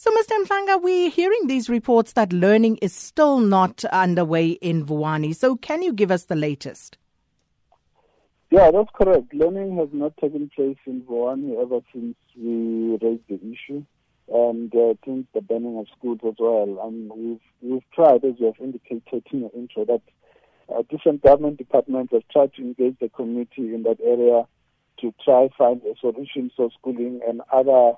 So, Mr. Mhlanga, we're hearing these reports that learning is still not underway in Vuwani. So, can you give us the latest? Yeah, that's correct. Learning has not taken place in Vuwani ever since we raised the issue, and uh, since the banning of schools as well. And we've we've tried, as you have indicated in your intro, that uh, different government departments have tried to engage the community in that area to try find a solution so schooling and other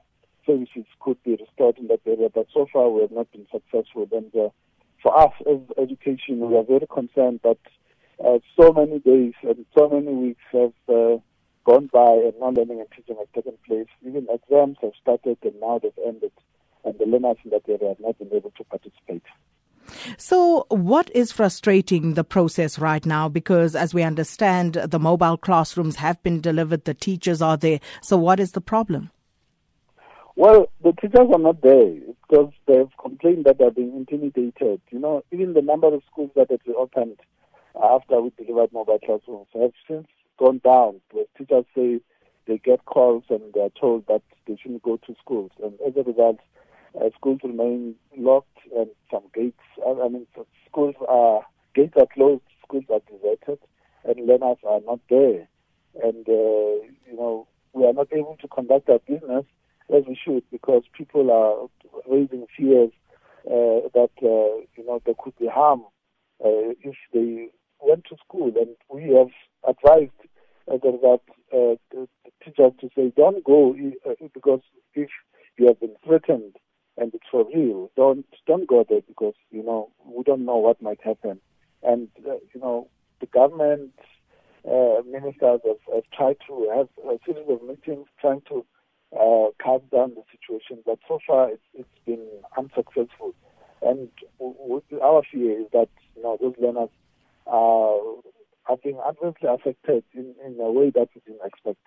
services could be restored in that area. But so far, we have not been successful. And uh, for us as education, we are very concerned that uh, so many days and so many weeks have uh, gone by and no learning and teaching has taken place. Even exams have started and now they've ended. And the learners in that area have not been able to participate. So, what is frustrating the process right now? Because, as we understand, the mobile classrooms have been delivered, the teachers are there. So, what is the problem? Well, the teachers are not there because they've complained that they're being intimidated. You know, even the number of schools that have reopened after we delivered mobile classrooms have since gone down. Because teachers say they get calls and they're told that they shouldn't go to schools, and as a result, uh, schools remain locked and some gates. I mean, schools are gates are closed, schools are deserted, and learners are not there, and uh, you know we are not able to conduct our business as we should because people are raising fears uh, that uh, you know there could be harm uh, if they went to school, and we have advised uh, that uh, the teachers to say don't go uh, because if you have been threatened and it's for real, don't don't go there because you know we don't know what might happen, and uh, you know the government uh, ministers have, have tried to have a series of meetings trying to uh, calm down the situation. But so far, it's, it's been unsuccessful. And w- our fear is that you know those learners are, are being adversely affected in, in a way that we didn't expect.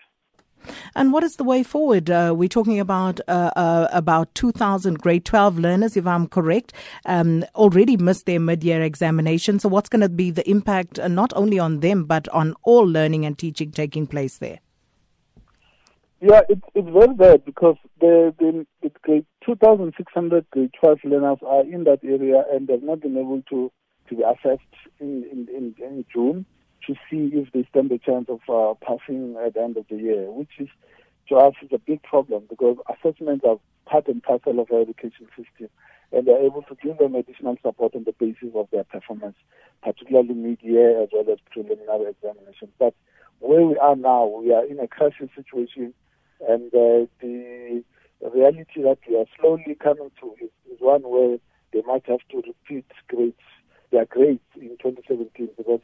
And what is the way forward? Uh, we're talking about uh, uh, about 2,000 grade 12 learners, if I'm correct, um, already missed their mid-year examination. So what's going to be the impact uh, not only on them, but on all learning and teaching taking place there? Yeah, it's it's very bad because the the, the grade 2,600 grade 12 learners are in that area and they've not been able to to be assessed in in, in, in June to see if they stand a chance of uh, passing at the end of the year, which is to us is a big problem because assessments are part and parcel of our education system, and they're able to give them additional support on the basis of their performance, particularly mid-year as well as preliminary examinations. But where we are now, we are in a crisis situation and uh, the reality that we are slowly coming to is, is one where they might have to repeat grades, their grades in 2017 because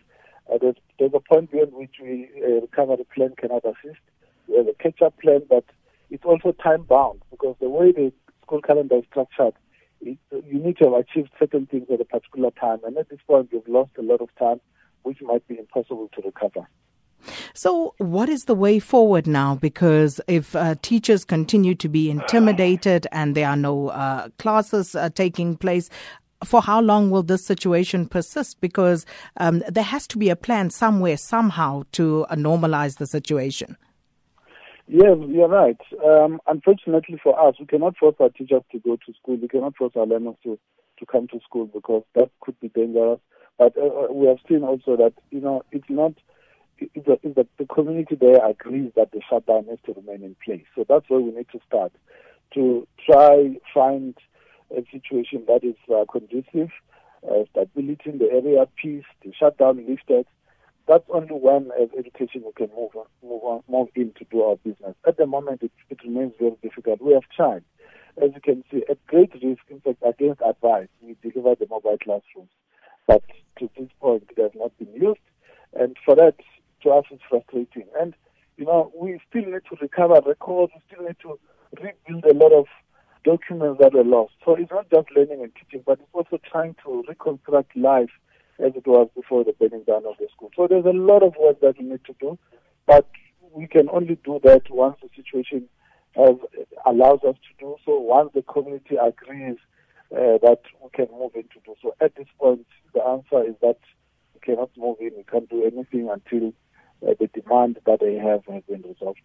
uh, there's, there's a point beyond which we uh, recovery plan cannot assist. We have a catch-up plan, but it's also time-bound because the way the school calendar is structured, it, you need to have achieved certain things at a particular time, and at this point, you've lost a lot of time, which might be impossible to recover. So, what is the way forward now? Because if uh, teachers continue to be intimidated and there are no uh, classes uh, taking place, for how long will this situation persist? Because um, there has to be a plan somewhere, somehow, to uh, normalize the situation. Yes, you're right. Um, unfortunately for us, we cannot force our teachers to go to school. We cannot force our learners to, to come to school because that could be dangerous. But uh, uh we have seen also that, you know, it's not if the, if the, the community there agrees that the shutdown has to remain in place. So that's where we need to start to try find a situation that is uh, conducive, uh, stability in the area, peace, the shutdown lifted. That's only when, as education, we can move on, move on, move in to do our business. At the moment, it, it remains very difficult. We have tried, as you can see, at great risk, in fact, against advice, we deliver the mobile classrooms, but to this point, it has not been used, and for that, us is frustrating. And, you know, we still need to recover records, we still need to rebuild a lot of documents that were lost. So it's not just learning and teaching, but it's also trying to reconstruct life as it was before the burning down of the school. So there's a lot of work that we need to do, but we can only do that once the situation has, allows us to do so, once the community agrees uh, that we can move in to do so. At this point, the answer is that we cannot move in, we can't do anything until Uh, the demand that they have has been resolved.